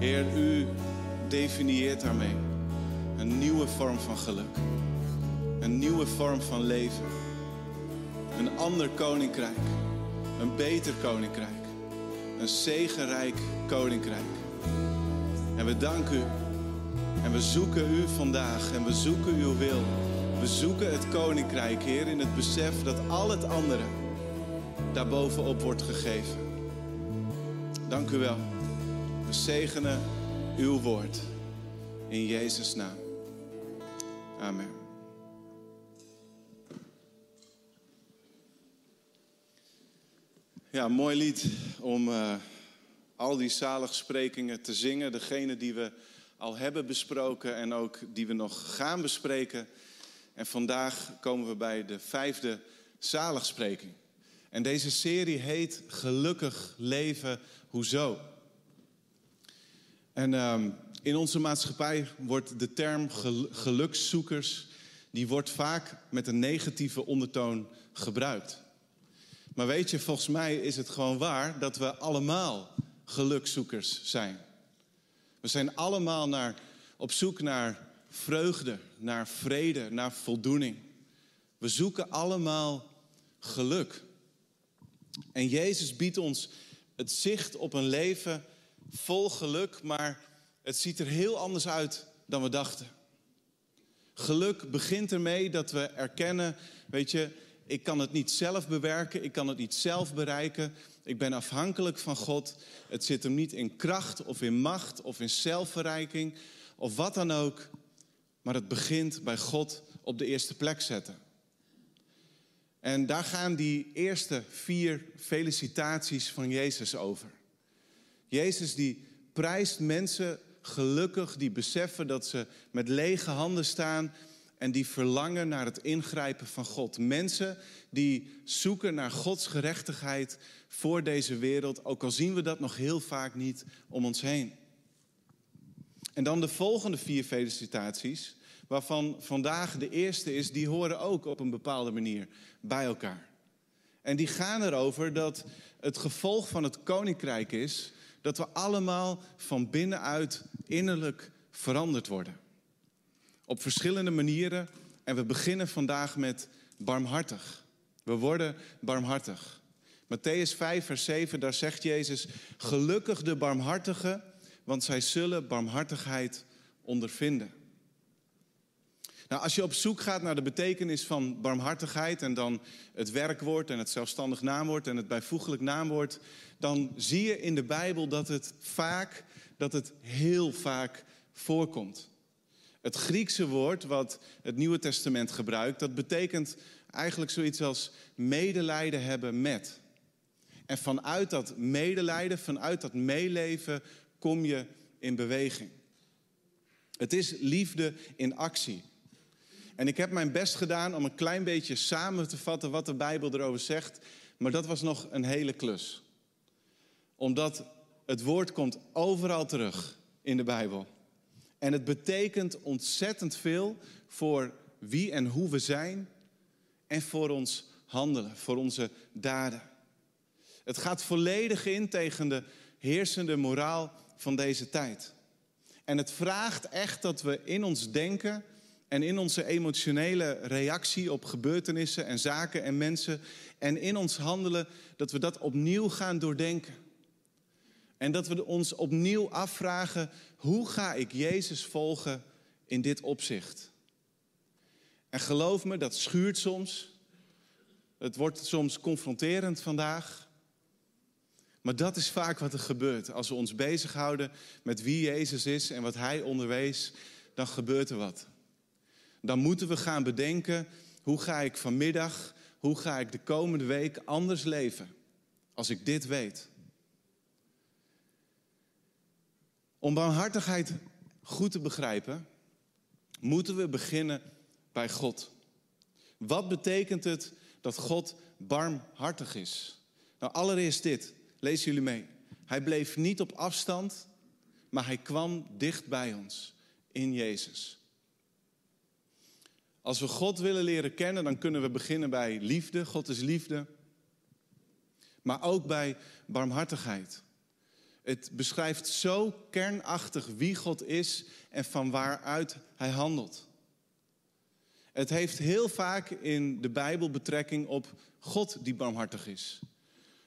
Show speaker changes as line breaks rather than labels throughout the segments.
Heer, u definieert daarmee een nieuwe vorm van geluk. Een nieuwe vorm van leven. Een ander koninkrijk. Een beter koninkrijk. Een zegenrijk koninkrijk. En we danken u. En we zoeken u vandaag. En we zoeken uw wil. We zoeken het koninkrijk, Heer, in het besef dat al het andere daarbovenop wordt gegeven. Dank u wel. We zegenen uw woord. In Jezus' naam. Amen. Ja, mooi lied om uh, al die zaligsprekingen te zingen. Degene die we al hebben besproken en ook die we nog gaan bespreken. En vandaag komen we bij de vijfde zaligspreking. En deze serie heet Gelukkig leven, hoezo? En um, in onze maatschappij wordt de term gelukszoekers, die wordt vaak met een negatieve ondertoon gebruikt. Maar weet je, volgens mij is het gewoon waar dat we allemaal gelukszoekers zijn. We zijn allemaal naar, op zoek naar vreugde, naar vrede, naar voldoening. We zoeken allemaal geluk. En Jezus biedt ons het zicht op een leven vol geluk, maar het ziet er heel anders uit dan we dachten. Geluk begint ermee dat we erkennen, weet je, ik kan het niet zelf bewerken, ik kan het niet zelf bereiken. Ik ben afhankelijk van God. Het zit hem niet in kracht of in macht of in zelfverrijking of wat dan ook. Maar het begint bij God op de eerste plek zetten. En daar gaan die eerste vier felicitaties van Jezus over. Jezus die prijst mensen gelukkig die beseffen dat ze met lege handen staan en die verlangen naar het ingrijpen van God. Mensen die zoeken naar Gods gerechtigheid voor deze wereld, ook al zien we dat nog heel vaak niet om ons heen. En dan de volgende vier felicitaties, waarvan vandaag de eerste is, die horen ook op een bepaalde manier bij elkaar. En die gaan erover dat het gevolg van het koninkrijk is dat we allemaal van binnenuit innerlijk veranderd worden. Op verschillende manieren. En we beginnen vandaag met barmhartig. We worden barmhartig. Matthäus 5, vers 7, daar zegt Jezus: Gelukkig de barmhartigen, want zij zullen barmhartigheid ondervinden. Nou, als je op zoek gaat naar de betekenis van barmhartigheid en dan het werkwoord en het zelfstandig naamwoord en het bijvoeglijk naamwoord, dan zie je in de Bijbel dat het vaak, dat het heel vaak voorkomt. Het Griekse woord wat het Nieuwe Testament gebruikt, dat betekent eigenlijk zoiets als medelijden hebben met. En vanuit dat medelijden, vanuit dat meeleven, kom je in beweging. Het is liefde in actie. En ik heb mijn best gedaan om een klein beetje samen te vatten wat de Bijbel erover zegt, maar dat was nog een hele klus. Omdat het woord komt overal terug in de Bijbel. En het betekent ontzettend veel voor wie en hoe we zijn en voor ons handelen, voor onze daden. Het gaat volledig in tegen de heersende moraal van deze tijd. En het vraagt echt dat we in ons denken en in onze emotionele reactie op gebeurtenissen en zaken en mensen en in ons handelen, dat we dat opnieuw gaan doordenken. En dat we ons opnieuw afvragen, hoe ga ik Jezus volgen in dit opzicht? En geloof me, dat schuurt soms. Het wordt soms confronterend vandaag. Maar dat is vaak wat er gebeurt. Als we ons bezighouden met wie Jezus is en wat Hij onderwees, dan gebeurt er wat. Dan moeten we gaan bedenken, hoe ga ik vanmiddag, hoe ga ik de komende week anders leven? Als ik dit weet. Om barmhartigheid goed te begrijpen, moeten we beginnen bij God. Wat betekent het dat God barmhartig is? Nou, allereerst dit. Lees jullie mee. Hij bleef niet op afstand, maar hij kwam dicht bij ons in Jezus. Als we God willen leren kennen, dan kunnen we beginnen bij liefde. God is liefde. Maar ook bij barmhartigheid. Het beschrijft zo kernachtig wie God is en van waaruit hij handelt. Het heeft heel vaak in de Bijbel betrekking op God die barmhartig is.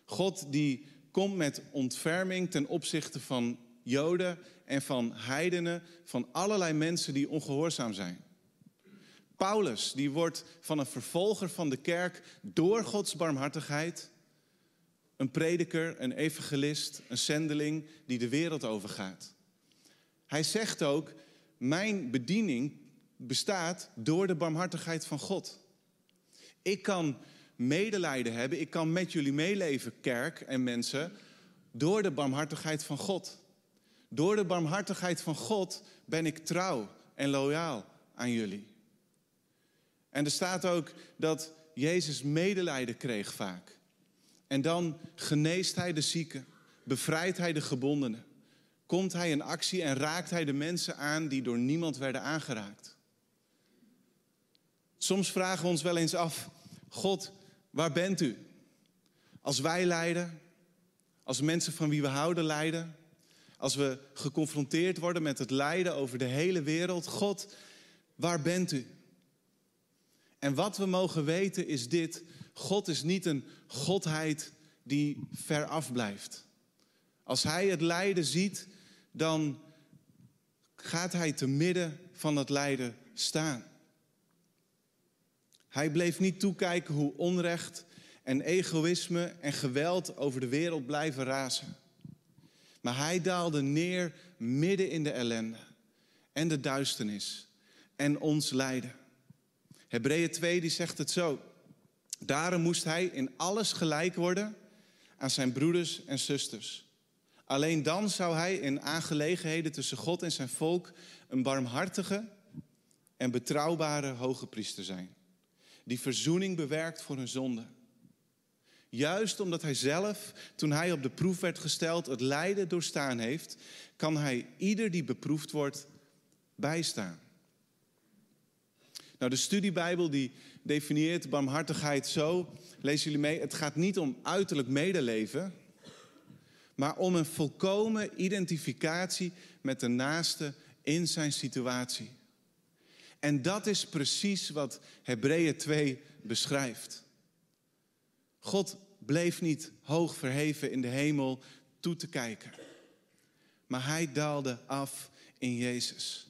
God die komt met ontferming ten opzichte van Joden en van heidenen, van allerlei mensen die ongehoorzaam zijn. Paulus, die wordt van een vervolger van de kerk door Gods barmhartigheid een prediker, een evangelist, een zendeling die de wereld overgaat. Hij zegt ook, mijn bediening bestaat door de barmhartigheid van God. Ik kan medelijden hebben, ik kan met jullie meeleven, kerk en mensen, door de barmhartigheid van God. Door de barmhartigheid van God ben ik trouw en loyaal aan jullie. En er staat ook dat Jezus medelijden kreeg vaak. En dan geneest hij de zieken, bevrijdt hij de gebondenen. Komt hij in actie en raakt hij de mensen aan die door niemand werden aangeraakt. Soms vragen we ons wel eens af, God, waar bent u? Als wij lijden, als mensen van wie we houden lijden, als we geconfronteerd worden met het lijden over de hele wereld, God, waar bent u? En wat we mogen weten is dit: God is niet een godheid die ver af blijft. Als hij het lijden ziet, dan gaat hij te midden van het lijden staan. Hij bleef niet toekijken hoe onrecht en egoïsme en geweld over de wereld blijven razen. Maar hij daalde neer midden in de ellende en de duisternis en ons lijden. Hebreeën 2 die zegt het zo. Daarom moest hij in alles gelijk worden aan zijn broeders en zusters. Alleen dan zou hij in aangelegenheden tussen God en zijn volk een barmhartige en betrouwbare hoge priester zijn. Die verzoening bewerkt voor hun zonde. Juist omdat hij zelf, toen hij op de proef werd gesteld, het lijden doorstaan heeft, kan hij ieder die beproefd wordt bijstaan. Nou, de studiebijbel die definieert barmhartigheid zo, lezen jullie mee, het gaat niet om uiterlijk medeleven, maar om een volkomen identificatie met de naaste in zijn situatie. En dat is precies wat Hebreeën 2 beschrijft. God bleef niet hoog verheven in de hemel toe te kijken, maar hij daalde af in Jezus.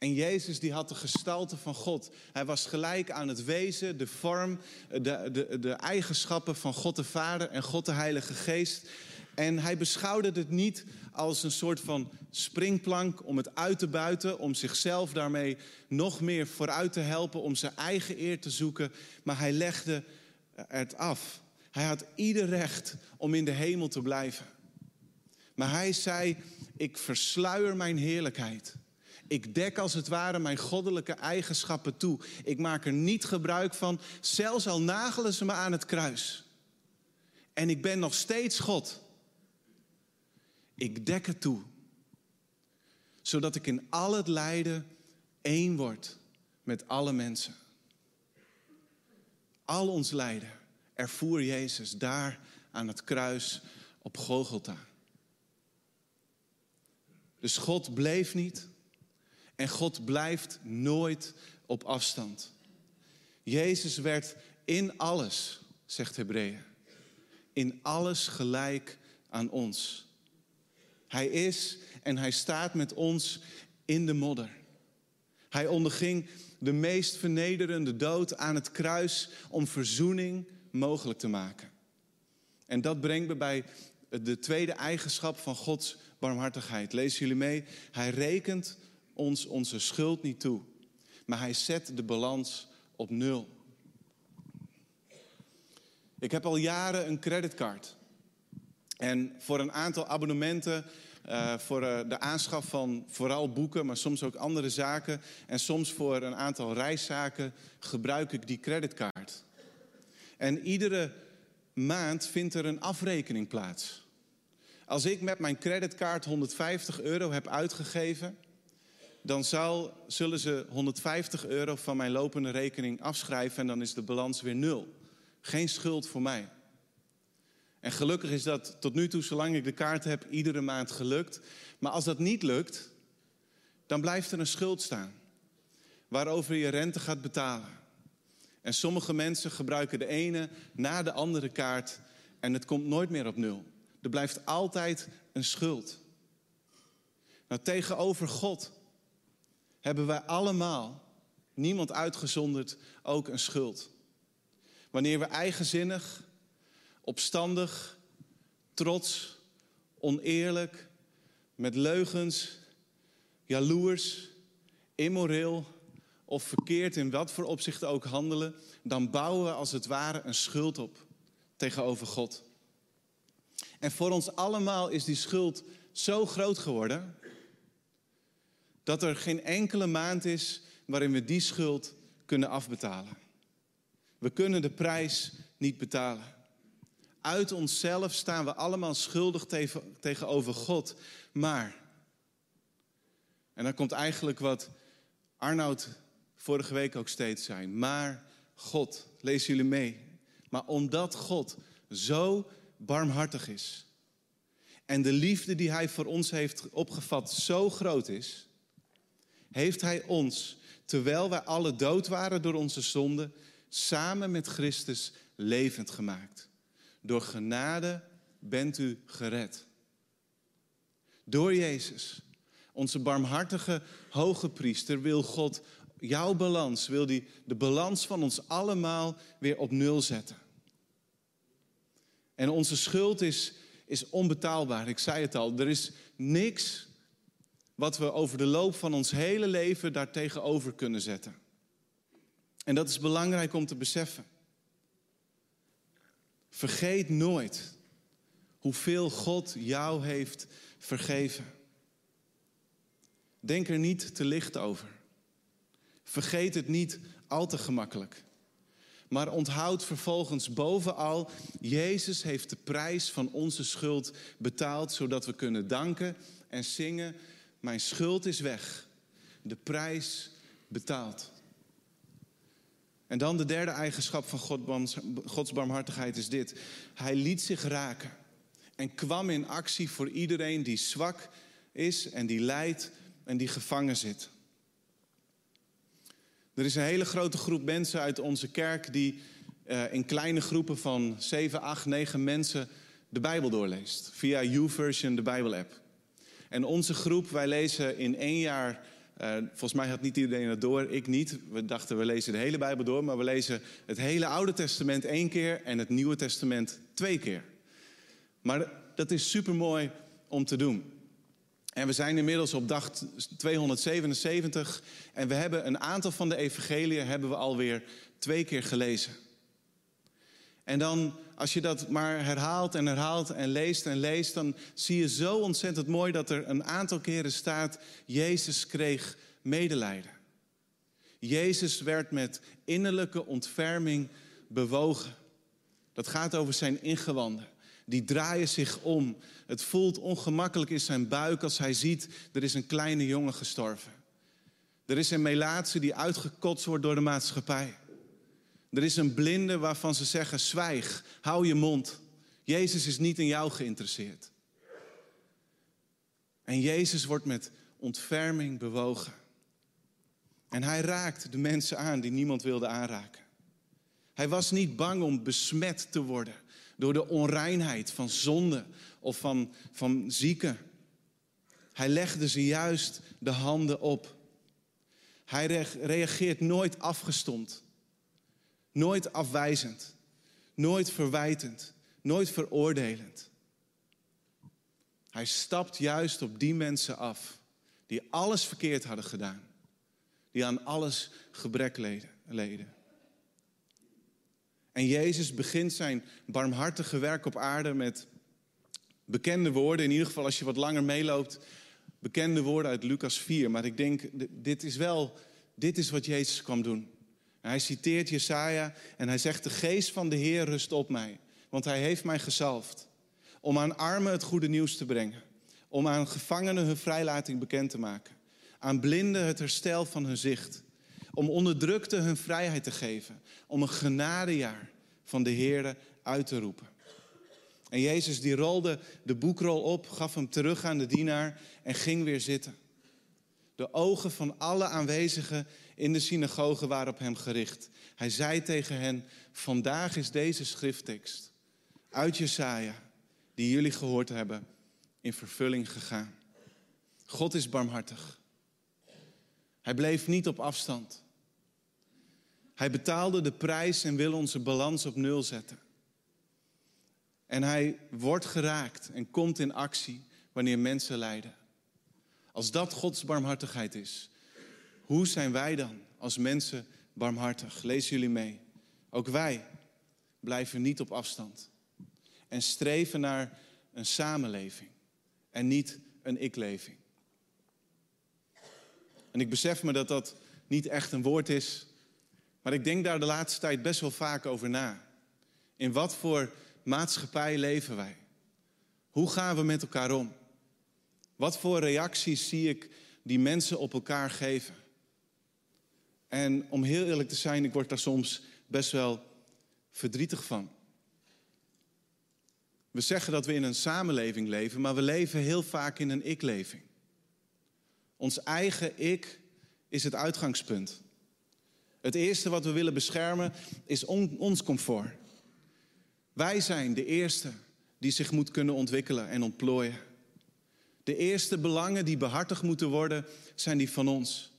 En Jezus die had de gestalte van God. Hij was gelijk aan het wezen, de vorm, de, de, de eigenschappen van God de Vader en God de Heilige Geest. En hij beschouwde het niet als een soort van springplank om het uit te buiten, om zichzelf daarmee nog meer vooruit te helpen, om zijn eigen eer te zoeken. Maar hij legde het af. Hij had ieder recht om in de hemel te blijven. Maar hij zei: Ik versluier mijn heerlijkheid. Ik dek als het ware mijn goddelijke eigenschappen toe. Ik maak er niet gebruik van, zelfs al nagelen ze me aan het kruis. En ik ben nog steeds God. Ik dek het toe, zodat ik in al het lijden één word met alle mensen. Al ons lijden ervoer Jezus daar aan het kruis op Golgotha. Dus God bleef niet en God blijft nooit op afstand. Jezus werd in alles, zegt Hebreeën, in alles gelijk aan ons. Hij is en hij staat met ons in de modder. Hij onderging de meest vernederende dood aan het kruis om verzoening mogelijk te maken. En dat brengt me bij de tweede eigenschap van Gods barmhartigheid. Lees jullie mee? Hij rekent ons onze schuld niet toe. Maar hij zet de balans op nul. Ik heb al jaren een creditcard. En voor een aantal abonnementen, uh, voor uh, de aanschaf van vooral boeken, maar soms ook andere zaken. En soms voor een aantal reiszaken gebruik ik die creditcard. En iedere maand vindt er een afrekening plaats. Als ik met mijn creditcard 150 euro heb uitgegeven, dan zullen ze 150 euro van mijn lopende rekening afschrijven en dan is de balans weer nul. Geen schuld voor mij. En gelukkig is dat tot nu toe, zolang ik de kaart heb, iedere maand gelukt. Maar als dat niet lukt, dan blijft er een schuld staan. Waarover je rente gaat betalen. En sommige mensen gebruiken de ene na de andere kaart en het komt nooit meer op nul. Er blijft altijd een schuld. Nou, tegenover God hebben wij allemaal, niemand uitgezonderd, ook een schuld. Wanneer we eigenzinnig, opstandig, trots, oneerlijk, met leugens, jaloers, immoreel of verkeerd in wat voor opzicht ook handelen, dan bouwen we als het ware een schuld op tegenover God. En voor ons allemaal is die schuld zo groot geworden dat er geen enkele maand is waarin we die schuld kunnen afbetalen. We kunnen de prijs niet betalen. Uit onszelf staan we allemaal schuldig tegenover God. Maar, en dan komt eigenlijk wat Arnoud vorige week ook steeds zei. Maar God, lees jullie mee. Maar omdat God zo barmhartig is. En de liefde die Hij voor ons heeft opgevat zo groot is. Heeft Hij ons, terwijl wij alle dood waren door onze zonden, samen met Christus levend gemaakt. Door genade bent u gered. Door Jezus, onze barmhartige hoge priester, wil God jouw balans, wil die de balans van ons allemaal weer op nul zetten. En onze schuld is, is onbetaalbaar. Ik zei het al, er is niks wat we over de loop van ons hele leven daartegenover kunnen zetten. En dat is belangrijk om te beseffen. Vergeet nooit hoeveel God jou heeft vergeven. Denk er niet te licht over. Vergeet het niet al te gemakkelijk. Maar onthoud vervolgens bovenal, Jezus heeft de prijs van onze schuld betaald, zodat we kunnen danken en zingen, mijn schuld is weg, de prijs betaald. En dan de derde eigenschap van Gods barmhartigheid is dit. Hij liet zich raken en kwam in actie voor iedereen die zwak is en die lijdt en die gevangen zit. Er is een hele grote groep mensen uit onze kerk die uh, in kleine groepen van 7, 8, 9 mensen de Bijbel doorleest. Via YouVersion, de Bijbel-app. En onze groep, wij lezen in één jaar uh, volgens mij had niet iedereen dat door, ik niet. We dachten we lezen de hele Bijbel door, maar we lezen het hele Oude Testament één keer en het Nieuwe Testament twee keer. Maar dat is super mooi om te doen. En we zijn inmiddels op dag 277 en we hebben een aantal van de evangeliën hebben we alweer twee keer gelezen. En dan, als je dat maar herhaalt en herhaalt en leest en leest, dan zie je zo ontzettend mooi dat er een aantal keren staat, Jezus kreeg medelijden. Jezus werd met innerlijke ontferming bewogen. Dat gaat over zijn ingewanden. Die draaien zich om. Het voelt ongemakkelijk in zijn buik als hij ziet, er is een kleine jongen gestorven. Er is een melaatse die uitgekotst wordt door de maatschappij. Er is een blinde waarvan ze zeggen: zwijg, hou je mond. Jezus is niet in jou geïnteresseerd. En Jezus wordt met ontferming bewogen. En hij raakt de mensen aan die niemand wilde aanraken. Hij was niet bang om besmet te worden door de onreinheid van zonde of van, van zieken. Hij legde ze juist de handen op. Hij reageert nooit afgestomd. Nooit afwijzend, nooit verwijtend, nooit veroordelend. Hij stapt juist op die mensen af die alles verkeerd hadden gedaan, die aan alles gebrek leden. En Jezus begint zijn barmhartige werk op aarde met bekende woorden, in ieder geval als je wat langer meeloopt, bekende woorden uit Lucas 4. Maar ik denk, dit is wel, dit is wat Jezus kwam doen. Hij citeert Jesaja en hij zegt, de geest van de Heer rust op mij, want hij heeft mij gezalfd om aan armen het goede nieuws te brengen, om aan gevangenen hun vrijlating bekend te maken, aan blinden het herstel van hun zicht, om onderdrukten hun vrijheid te geven, om een genadejaar van de Heer uit te roepen. En Jezus die rolde de boekrol op, gaf hem terug aan de dienaar en ging weer zitten. De ogen van alle aanwezigen in de synagoge waren op hem gericht. Hij zei tegen hen: Vandaag is deze schrifttekst uit Jesaja, die jullie gehoord hebben, in vervulling gegaan. God is barmhartig. Hij bleef niet op afstand. Hij betaalde de prijs en wil onze balans op nul zetten. En hij wordt geraakt en komt in actie wanneer mensen lijden. Als dat Gods barmhartigheid is, hoe zijn wij dan als mensen barmhartig? Lees jullie mee. Ook wij blijven niet op afstand en streven naar een samenleving en niet een ikleving. En ik besef me dat dat niet echt een woord is, maar ik denk daar de laatste tijd best wel vaak over na. In wat voor maatschappij leven wij? Hoe gaan we met elkaar om? Wat voor reacties zie ik die mensen op elkaar geven? En om heel eerlijk te zijn, ik word daar soms best wel verdrietig van. We zeggen dat we in een samenleving leven, maar we leven heel vaak in een ik-leving. Ons eigen ik is het uitgangspunt. Het eerste wat we willen beschermen is ons comfort. Wij zijn de eerste die zich moet kunnen ontwikkelen en ontplooien. De eerste belangen die behartigd moeten worden, zijn die van ons.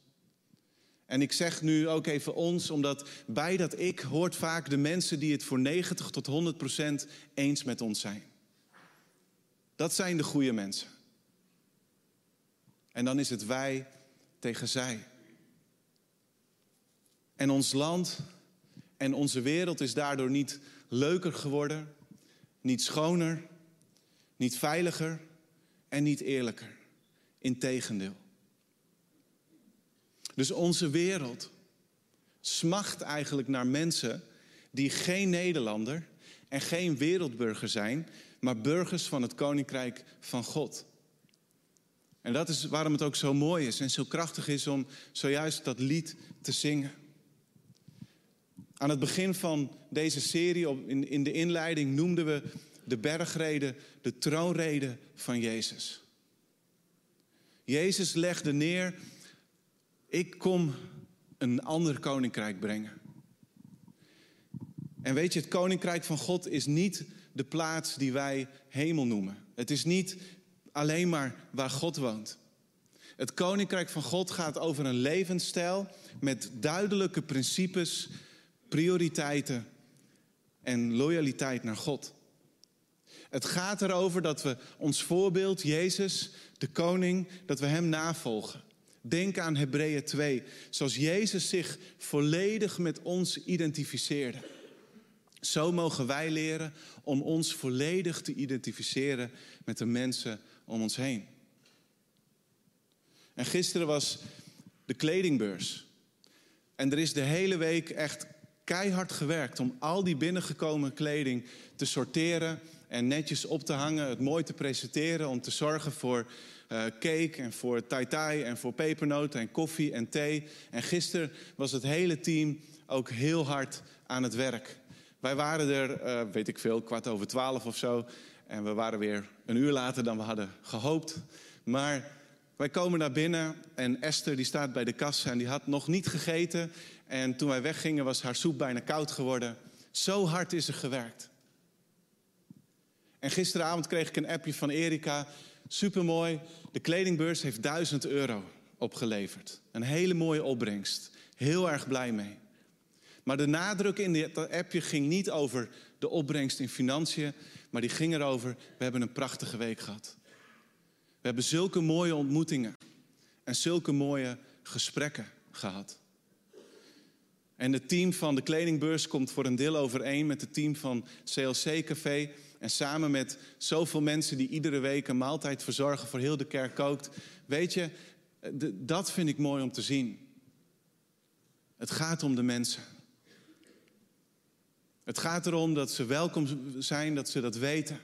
En ik zeg nu ook even ons, omdat bij dat ik hoort vaak de mensen die het voor 90 tot 100 procent eens met ons zijn. Dat zijn de goede mensen. En dan is het wij tegen zij. En ons land en onze wereld is daardoor niet leuker geworden, niet schoner, niet veiliger en niet eerlijker. Integendeel. Dus onze wereld smacht eigenlijk naar mensen die geen Nederlander en geen wereldburger zijn, maar burgers van het koninkrijk van God. En dat is waarom het ook zo mooi is en zo krachtig is om zojuist dat lied te zingen. Aan het begin van deze serie, in, de inleiding, noemden we de bergrede de troonrede van Jezus. Jezus legde neer, ik kom een ander koninkrijk brengen. En weet je, het koninkrijk van God is niet de plaats die wij hemel noemen. Het is niet alleen maar waar God woont. Het koninkrijk van God gaat over een levensstijl met duidelijke principes, prioriteiten en loyaliteit naar God. Het gaat erover dat we ons voorbeeld, Jezus, de koning, dat we Hem navolgen. Denk aan Hebreeën 2, zoals Jezus zich volledig met ons identificeerde. Zo mogen wij leren om ons volledig te identificeren met de mensen om ons heen. En gisteren was de kledingbeurs. En er is de hele week echt keihard gewerkt om al die binnengekomen kleding te sorteren en netjes op te hangen, het mooi te presenteren, om te zorgen voor cake en voor tai tai en voor pepernoten en koffie en thee. En gisteren was het hele team ook heel hard aan het werk. Wij waren er, uh, weet ik veel, kwart over twaalf of zo. En we waren weer een uur later dan we hadden gehoopt. Maar wij komen naar binnen en Esther die staat bij de kassa en die had nog niet gegeten. En toen wij weggingen was haar soep bijna koud geworden. Zo hard is er gewerkt. En gisteravond kreeg ik een appje van Erika. Supermooi, de kledingbeurs heeft 1000 euro opgeleverd. Een hele mooie opbrengst. Heel erg blij mee. Maar de nadruk in dat appje ging niet over de opbrengst in financiën, maar die ging erover, we hebben een prachtige week gehad. We hebben zulke mooie ontmoetingen en zulke mooie gesprekken gehad. En het team van de kledingbeurs komt voor een deel overeen met het team van CLC Café. En samen met zoveel mensen die iedere week een maaltijd verzorgen voor heel de kerk kookt. Weet je, dat vind ik mooi om te zien. Het gaat om de mensen. Het gaat erom dat ze welkom zijn, dat ze dat weten.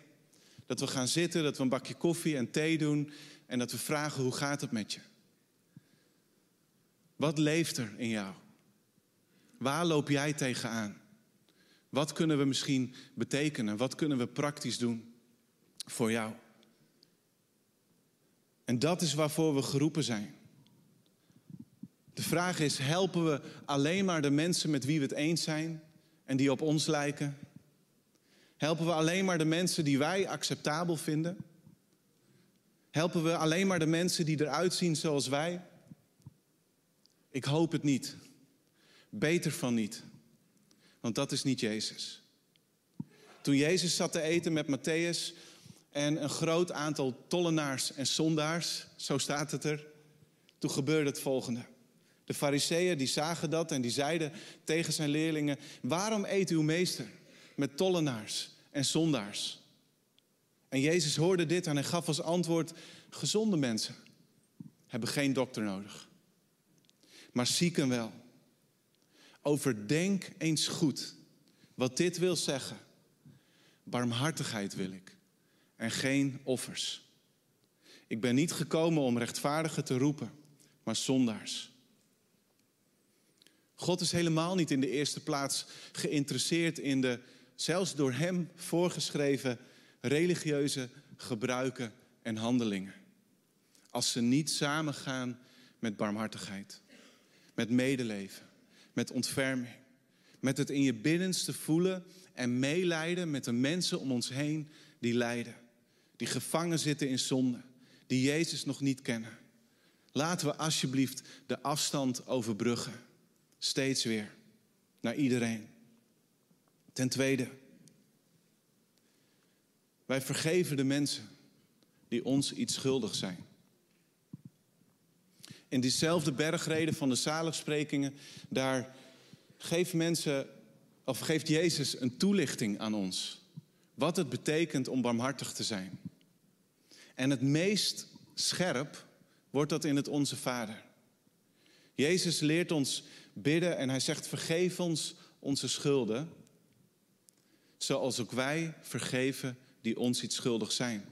Dat we gaan zitten, dat we een bakje koffie en thee doen en dat we vragen hoe gaat het met je? Wat leeft er in jou? Waar loop jij tegenaan? Wat kunnen we misschien betekenen? Wat kunnen we praktisch doen? voor jou. En dat is waarvoor we geroepen zijn. De vraag is: helpen we alleen maar de mensen met wie we het eens zijn en die op ons lijken? Helpen we alleen maar de mensen die wij acceptabel vinden? Helpen we alleen maar de mensen die eruit zien zoals wij? Ik hoop het niet. Beter van niet. Want dat is niet Jezus. Toen Jezus zat te eten met Matthäus en een groot aantal tollenaars en zondaars, zo staat het er, toen gebeurde het volgende. De fariseeën die zagen dat en die zeiden tegen zijn leerlingen: Waarom eet uw meester met tollenaars en zondaars? En Jezus hoorde dit en hij gaf als antwoord: Gezonde mensen hebben geen dokter nodig, maar zieken wel. Overdenk eens goed wat dit wil zeggen. Barmhartigheid wil ik en geen offers. Ik ben niet gekomen om rechtvaardigen te roepen, maar zondaars. God is helemaal niet in de eerste plaats geïnteresseerd in de, zelfs door Hem voorgeschreven religieuze gebruiken en handelingen. Als ze niet samengaan met barmhartigheid, met medeleven, met ontferming, met het in je binnenste voelen en meelijden met de mensen om ons heen die lijden, die gevangen zitten in zonde, die Jezus nog niet kennen. Laten we alsjeblieft de afstand overbruggen. Steeds weer. Naar iedereen. Ten tweede. Wij vergeven de mensen die ons iets schuldig zijn. In diezelfde bergreden van de zaligsprekingen, daar geeft mensen, of geeft Jezus een toelichting aan ons. Wat het betekent om barmhartig te zijn. En het meest scherp wordt dat in het Onze Vader. Jezus leert ons bidden en hij zegt: Vergeef ons onze schulden, zoals ook wij vergeven die ons iets schuldig zijn.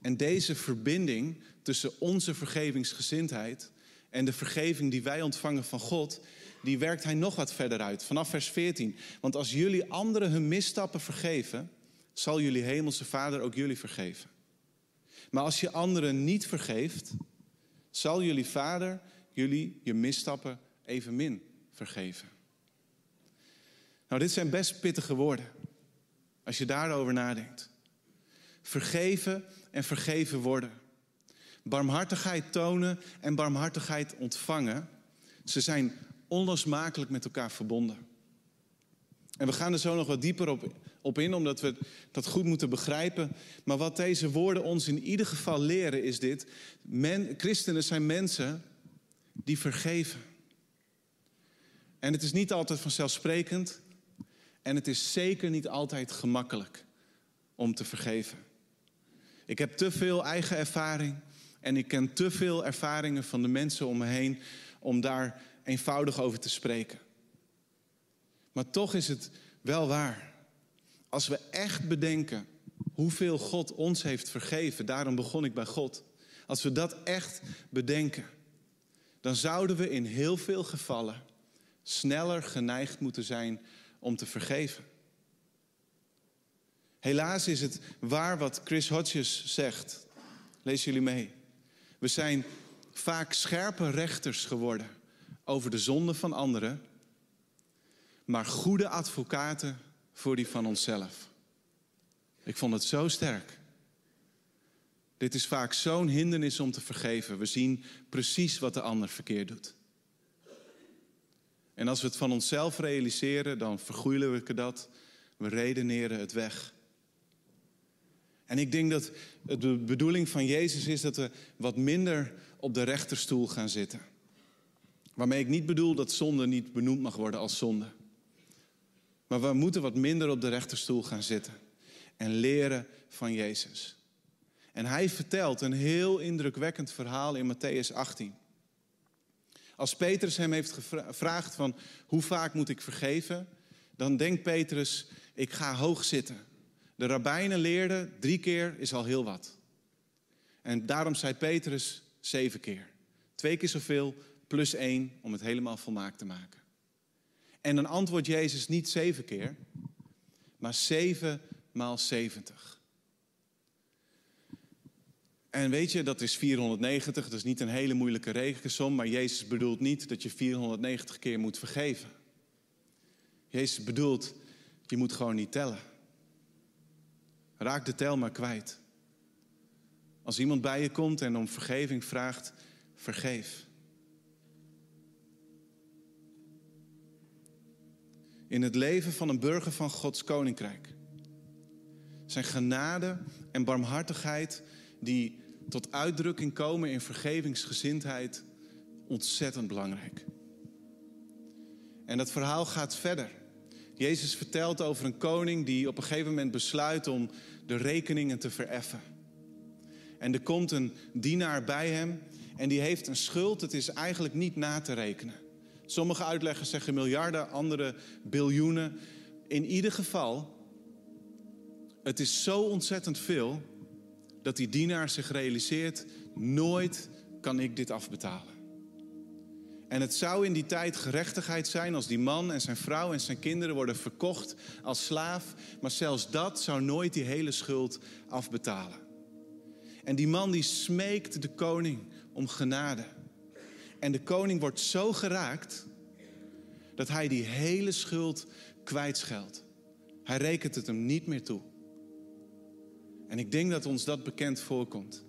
En deze verbinding tussen onze vergevingsgezindheid en de vergeving die wij ontvangen van God, die werkt hij nog wat verder uit, vanaf vers 14. Want als jullie anderen hun misstappen vergeven, zal jullie hemelse Vader ook jullie vergeven. Maar als je anderen niet vergeeft, zal jullie Vader jullie je misstappen evenmin vergeven. Nou, dit zijn best pittige woorden. Als je daarover nadenkt. Vergeven en vergeven worden. Barmhartigheid tonen en barmhartigheid ontvangen. Ze zijn onlosmakelijk met elkaar verbonden. En we gaan er zo nog wat dieper op, op in, omdat we dat goed moeten begrijpen. Maar wat deze woorden ons in ieder geval leren is dit. Men, christenen zijn mensen die vergeven. En het is niet altijd vanzelfsprekend. En het is zeker niet altijd gemakkelijk om te vergeven. Ik heb te veel eigen ervaring en ik ken te veel ervaringen van de mensen om me heen om daar eenvoudig over te spreken. Maar toch is het wel waar. Als we echt bedenken hoeveel God ons heeft vergeven, daarom begon ik bij God. Als we dat echt bedenken, dan zouden we in heel veel gevallen sneller geneigd moeten zijn om te vergeven. Helaas is het waar wat Chris Hodges zegt. Lees jullie mee. We zijn vaak scherpe rechters geworden over de zonden van anderen, maar goede advocaten voor die van onszelf. Ik vond het zo sterk. Dit is vaak zo'n hindernis om te vergeven. We zien precies wat de ander verkeerd doet. En als we het van onszelf realiseren, dan vergoeilen we dat. We redeneren het weg. En ik denk dat de bedoeling van Jezus is dat we wat minder op de rechterstoel gaan zitten. Waarmee ik niet bedoel dat zonde niet benoemd mag worden als zonde. Maar we moeten wat minder op de rechterstoel gaan zitten en leren van Jezus. En hij vertelt een heel indrukwekkend verhaal in Matthäus 18. Als Petrus hem heeft gevraagd van hoe vaak moet ik vergeven, dan denkt Petrus, ik ga hoog zitten. De rabbijnen leerden drie keer is al heel wat. En daarom zei Petrus zeven keer. Twee keer zoveel plus één om het helemaal volmaakt te maken. En dan antwoordt Jezus niet zeven keer, maar zeven maal zeventig. En weet je, dat is 490, dat is niet een hele moeilijke rekensom, maar Jezus bedoelt niet dat je 490 keer moet vergeven. Jezus bedoelt, je moet gewoon niet tellen. Raak de tel maar kwijt. Als iemand bij je komt en om vergeving vraagt, vergeef. In het leven van een burger van Gods koninkrijk zijn genade en barmhartigheid die tot uitdrukking komen in vergevingsgezindheid ontzettend belangrijk. En dat verhaal gaat verder. Jezus vertelt over een koning die op een gegeven moment besluit om de rekeningen te vereffen. En er komt een dienaar bij hem en die heeft een schuld. Het is eigenlijk niet na te rekenen. Sommige uitleggers zeggen miljarden, andere biljoenen. In ieder geval, het is zo ontzettend veel dat die dienaar zich realiseert: nooit kan ik dit afbetalen. En het zou in die tijd gerechtigheid zijn als die man en zijn vrouw en zijn kinderen worden verkocht als slaaf. Maar zelfs dat zou nooit die hele schuld afbetalen. En die man die smeekt de koning om genade. En de koning wordt zo geraakt dat hij die hele schuld kwijtscheldt. Hij rekent het hem niet meer toe. En ik denk dat ons dat bekend voorkomt.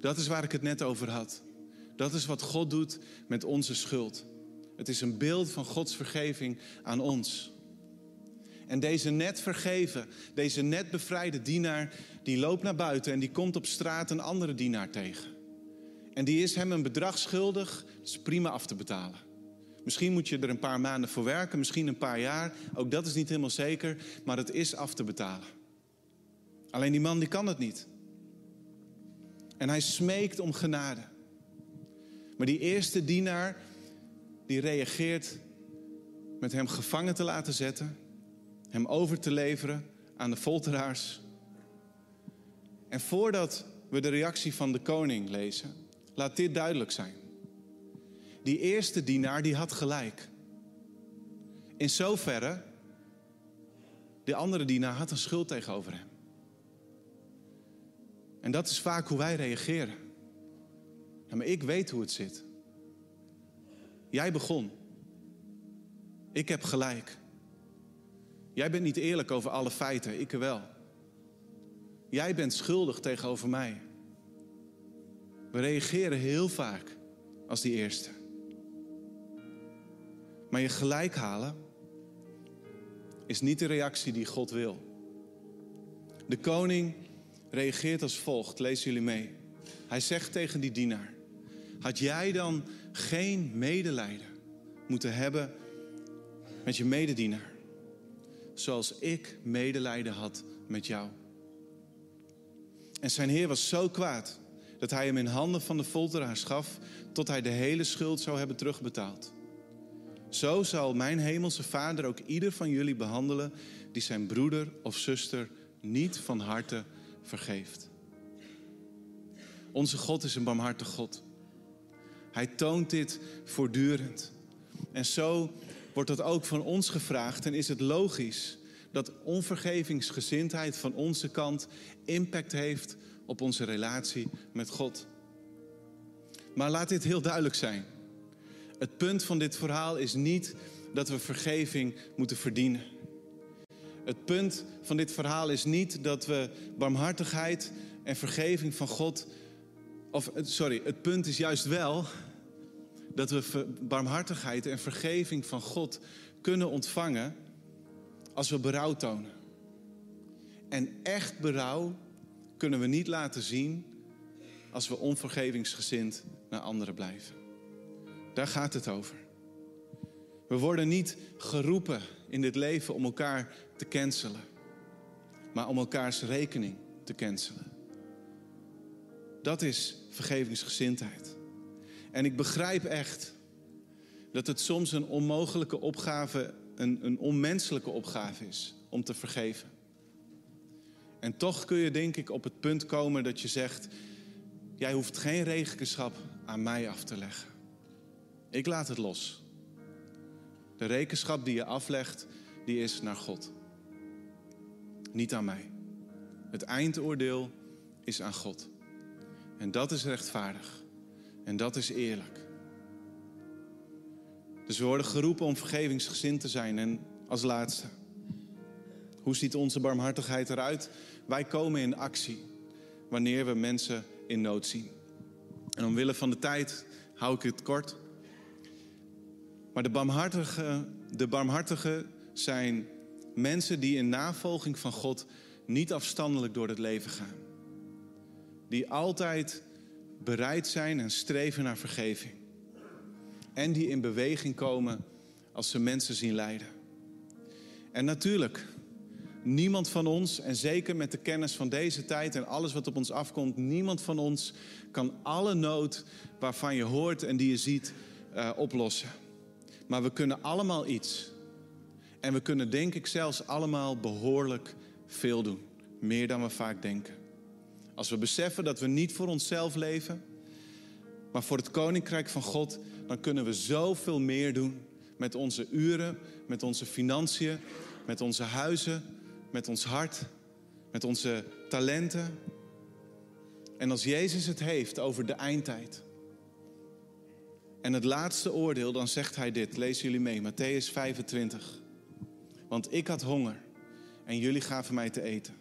Dat is waar ik het net over had. Dat is wat God doet met onze schuld. Het is een beeld van Gods vergeving aan ons. En deze net vergeven, deze net bevrijde dienaar, die loopt naar buiten en die komt op straat een andere dienaar tegen. En die is hem een bedrag schuldig, dat is prima af te betalen. Misschien moet je er een paar maanden voor werken, misschien een paar jaar. Ook dat is niet helemaal zeker, maar het is af te betalen. Alleen die man die kan het niet. En hij smeekt om genade. Maar die eerste dienaar, die reageert met hem gevangen te laten zetten, hem over te leveren aan de folteraars. En voordat we de reactie van de koning lezen, laat dit duidelijk zijn. Die eerste dienaar die had gelijk. In zoverre, de andere dienaar had een schuld tegenover hem. En dat is vaak hoe wij reageren. Maar ik weet hoe het zit. Jij begon. Ik heb gelijk. Jij bent niet eerlijk over alle feiten, ik wel. Jij bent schuldig tegenover mij. We reageren heel vaak als die eerste. Maar je gelijk halen is niet de reactie die God wil. De koning reageert als volgt. Lees jullie mee. Hij zegt tegen die dienaar: Had jij dan geen medelijden moeten hebben met je mededienaar? Zoals ik medelijden had met jou. En zijn heer was zo kwaad dat hij hem in handen van de folteraars gaf tot hij de hele schuld zou hebben terugbetaald. Zo zal mijn hemelse vader ook ieder van jullie behandelen die zijn broeder of zuster niet van harte vergeeft. Onze God is een barmhartig God. Hij toont dit voortdurend. En zo wordt dat ook van ons gevraagd en is het logisch dat onvergevingsgezindheid van onze kant impact heeft op onze relatie met God. Maar laat dit heel duidelijk zijn. Het punt van dit verhaal is niet dat we vergeving moeten verdienen. Het punt van dit verhaal is niet dat we barmhartigheid en vergeving van God. Of sorry, het punt is juist wel dat we barmhartigheid en vergeving van God kunnen ontvangen als we berouw tonen. En echt berouw kunnen we niet laten zien als we onvergevingsgezind naar anderen blijven. Daar gaat het over. We worden niet geroepen in dit leven om elkaar te cancelen, maar om elkaars rekening te cancelen. Dat is vergevingsgezindheid. En ik begrijp echt dat het soms een onmogelijke opgave, een, een onmenselijke opgave is om te vergeven. En toch kun je denk ik op het punt komen dat je zegt: Jij hoeft geen rekenschap aan mij af te leggen. Ik laat het los. De rekenschap die je aflegt, die is naar God. Niet aan mij. Het eindoordeel is aan God. En dat is rechtvaardig. En dat is eerlijk. Dus we worden geroepen om vergevingsgezind te zijn. En als laatste, hoe ziet onze barmhartigheid eruit? Wij komen in actie wanneer we mensen in nood zien. En omwille van de tijd hou ik het kort. Maar de barmhartige, de barmhartige zijn mensen die in navolging van God niet afstandelijk door het leven gaan. Die altijd bereid zijn en streven naar vergeving. En die in beweging komen als ze mensen zien lijden. En natuurlijk, niemand van ons, en zeker met de kennis van deze tijd en alles wat op ons afkomt, niemand van ons kan alle nood waarvan je hoort en die je ziet uh, oplossen. Maar we kunnen allemaal iets. En we kunnen denk ik zelfs allemaal behoorlijk veel doen. Meer dan we vaak denken. Als we beseffen dat we niet voor onszelf leven, maar voor het koninkrijk van God, dan kunnen we zoveel meer doen met onze uren, met onze financiën, met onze huizen, met ons hart, met onze talenten. En als Jezus het heeft over de eindtijd en het laatste oordeel, dan zegt hij dit. Lees jullie mee, Matthäus 25. Want ik had honger en jullie gaven mij te eten.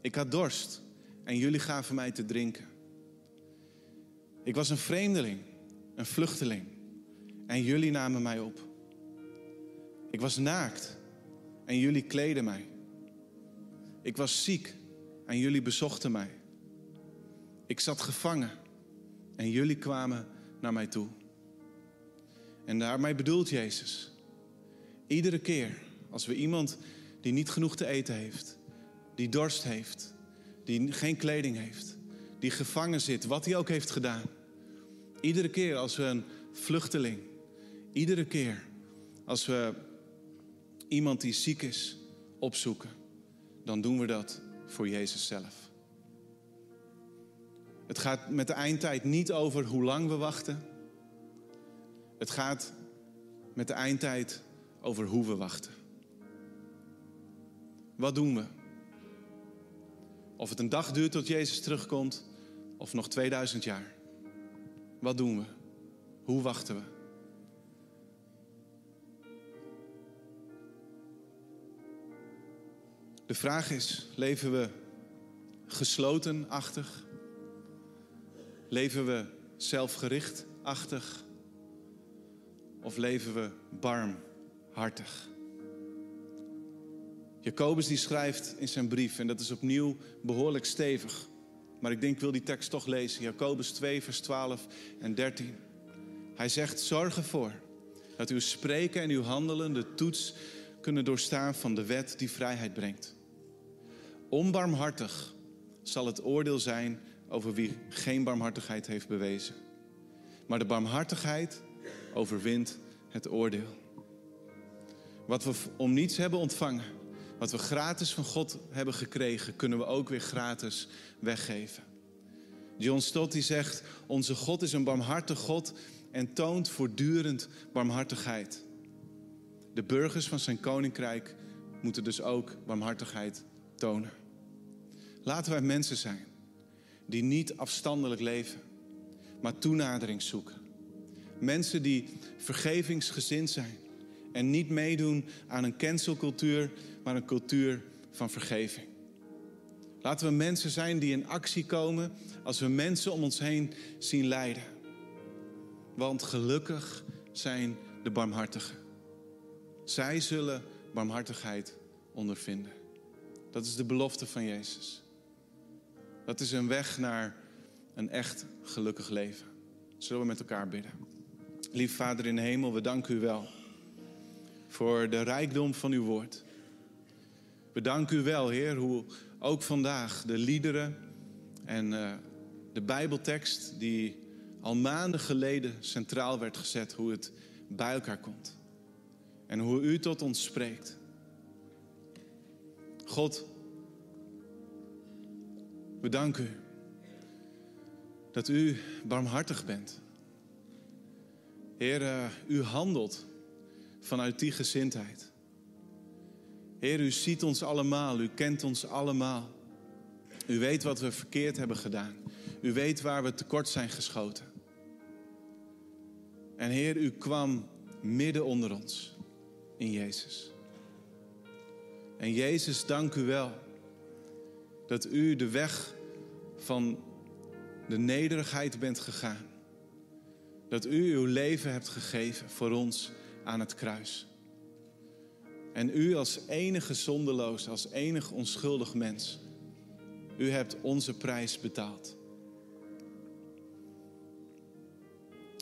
Ik had dorst en jullie gaven mij te drinken. Ik was een vreemdeling, een vluchteling en jullie namen mij op. Ik was naakt en jullie kleden mij. Ik was ziek en jullie bezochten mij. Ik zat gevangen en jullie kwamen naar mij toe. En daarmee bedoelt Jezus. Iedere keer als we iemand die niet genoeg te eten heeft, die dorst heeft, die geen kleding heeft, die gevangen zit, wat hij ook heeft gedaan. Iedere keer als we een vluchteling, iedere keer als we iemand die ziek is opzoeken, dan doen we dat voor Jezus zelf. Het gaat met de eindtijd niet over hoe lang we wachten. Het gaat met de eindtijd over hoe we wachten. Wat doen we? Of het een dag duurt tot Jezus terugkomt, of nog 2000 jaar. Wat doen we? Hoe wachten we? De vraag is: leven we geslotenachtig? Leven we zelfgerichtachtig? Of leven we barmhartig? Jacobus die schrijft in zijn brief, en dat is opnieuw behoorlijk stevig. Maar ik denk, ik wil die tekst toch lezen. Jacobus 2, vers 12 en 13. Hij zegt, zorg ervoor dat uw spreken en uw handelen de toets kunnen doorstaan van de wet die vrijheid brengt. Onbarmhartig zal het oordeel zijn over wie geen barmhartigheid heeft bewezen. Maar de barmhartigheid overwint het oordeel. Wat we om niets hebben ontvangen, wat we gratis van God hebben gekregen, kunnen we ook weer gratis weggeven. John Stott die zegt: Onze God is een barmhartig God en toont voortdurend barmhartigheid. De burgers van zijn koninkrijk moeten dus ook barmhartigheid tonen. Laten wij mensen zijn die niet afstandelijk leven, maar toenadering zoeken. Mensen die vergevingsgezind zijn en niet meedoen aan een cancelcultuur, maar een cultuur van vergeving. Laten we mensen zijn die in actie komen als we mensen om ons heen zien lijden. Want gelukkig zijn de barmhartigen. Zij zullen barmhartigheid ondervinden. Dat is de belofte van Jezus. Dat is een weg naar een echt gelukkig leven. Zullen we met elkaar bidden? Lief Vader in de hemel, we danken u wel voor de rijkdom van uw woord. We danken u wel, Heer, hoe ook vandaag de liederen en uh, de Bijbeltekst die al maanden geleden centraal werd gezet, hoe het bij elkaar komt. En hoe u tot ons spreekt. God, we danken u dat u barmhartig bent. Heer, uh, u handelt vanuit die gezindheid. Heer, u ziet ons allemaal, u kent ons allemaal. U weet wat we verkeerd hebben gedaan. U weet waar we tekort zijn geschoten. En Heer, u kwam midden onder ons in Jezus. En Jezus, dank u wel dat u de weg van de nederigheid bent gegaan. Dat u uw leven hebt gegeven voor ons aan het kruis. En u als enige zondeloos, als enig onschuldig mens, u hebt onze prijs betaald.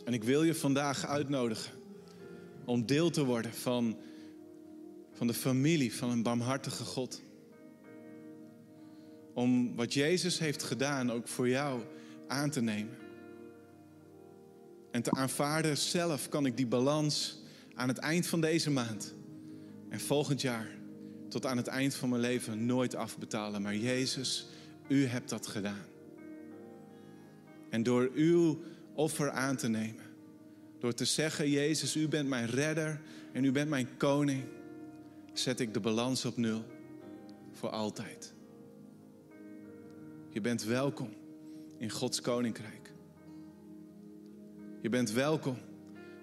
En ik wil je vandaag uitnodigen om deel te worden van, van de familie van een barmhartige God. Om wat Jezus heeft gedaan ook voor jou aan te nemen. En te aanvaarden, zelf kan ik die balans aan het eind van deze maand en volgend jaar tot aan het eind van mijn leven nooit afbetalen. Maar Jezus, u hebt dat gedaan. En door uw offer aan te nemen, door te zeggen, Jezus, u bent mijn redder en u bent mijn koning, zet ik de balans op nul voor altijd. Je bent welkom in Gods koninkrijk. Je bent welkom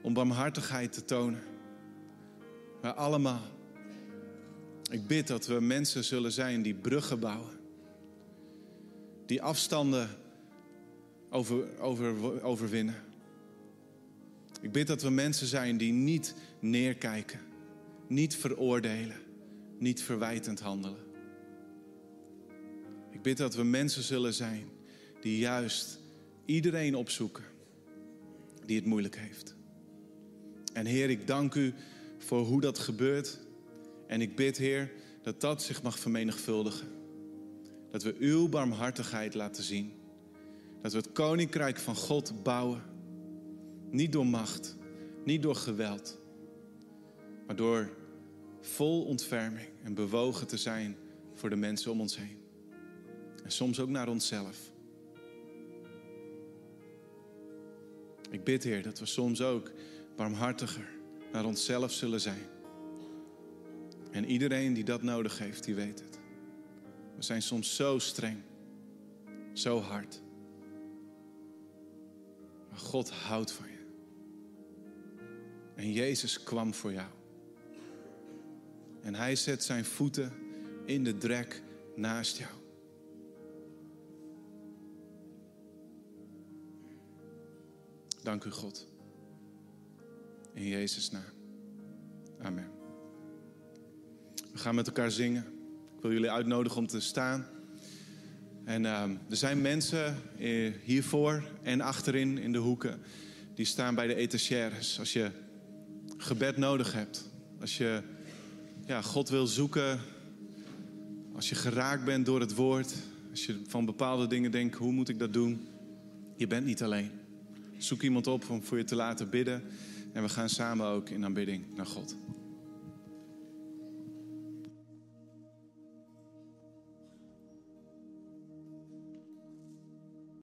om barmhartigheid te tonen. Maar allemaal. Ik bid dat we mensen zullen zijn die bruggen bouwen. Die afstanden over, over, overwinnen. Ik bid dat we mensen zijn die niet neerkijken, niet veroordelen, niet verwijtend handelen. Ik bid dat we mensen zullen zijn die juist iedereen opzoeken die het moeilijk heeft. En Heer, ik dank u voor hoe dat gebeurt. En ik bid, Heer, dat dat zich mag vermenigvuldigen. Dat we uw barmhartigheid laten zien. Dat we het koninkrijk van God bouwen. Niet door macht, niet door geweld, maar door vol ontferming en bewogen te zijn voor de mensen om ons heen. En soms ook naar onszelf. Ik bid, Heer, dat we soms ook barmhartiger naar onszelf zullen zijn. En iedereen die dat nodig heeft, die weet het. We zijn soms zo streng, zo hard. Maar God houdt van je. En Jezus kwam voor jou. En hij zet zijn voeten in de drek naast jou. Dank u God. In Jezus' naam. Amen. We gaan met elkaar zingen. Ik wil jullie uitnodigen om te staan. En uh, er zijn mensen eh, hiervoor en achterin in de hoeken die staan bij de etagères. Als je gebed nodig hebt, als je ja, God wil zoeken, als je geraakt bent door het woord, als je van bepaalde dingen denkt, hoe moet ik dat doen? Je bent niet alleen. Zoek iemand op om voor je te laten bidden. En we gaan samen ook in aanbidding naar God.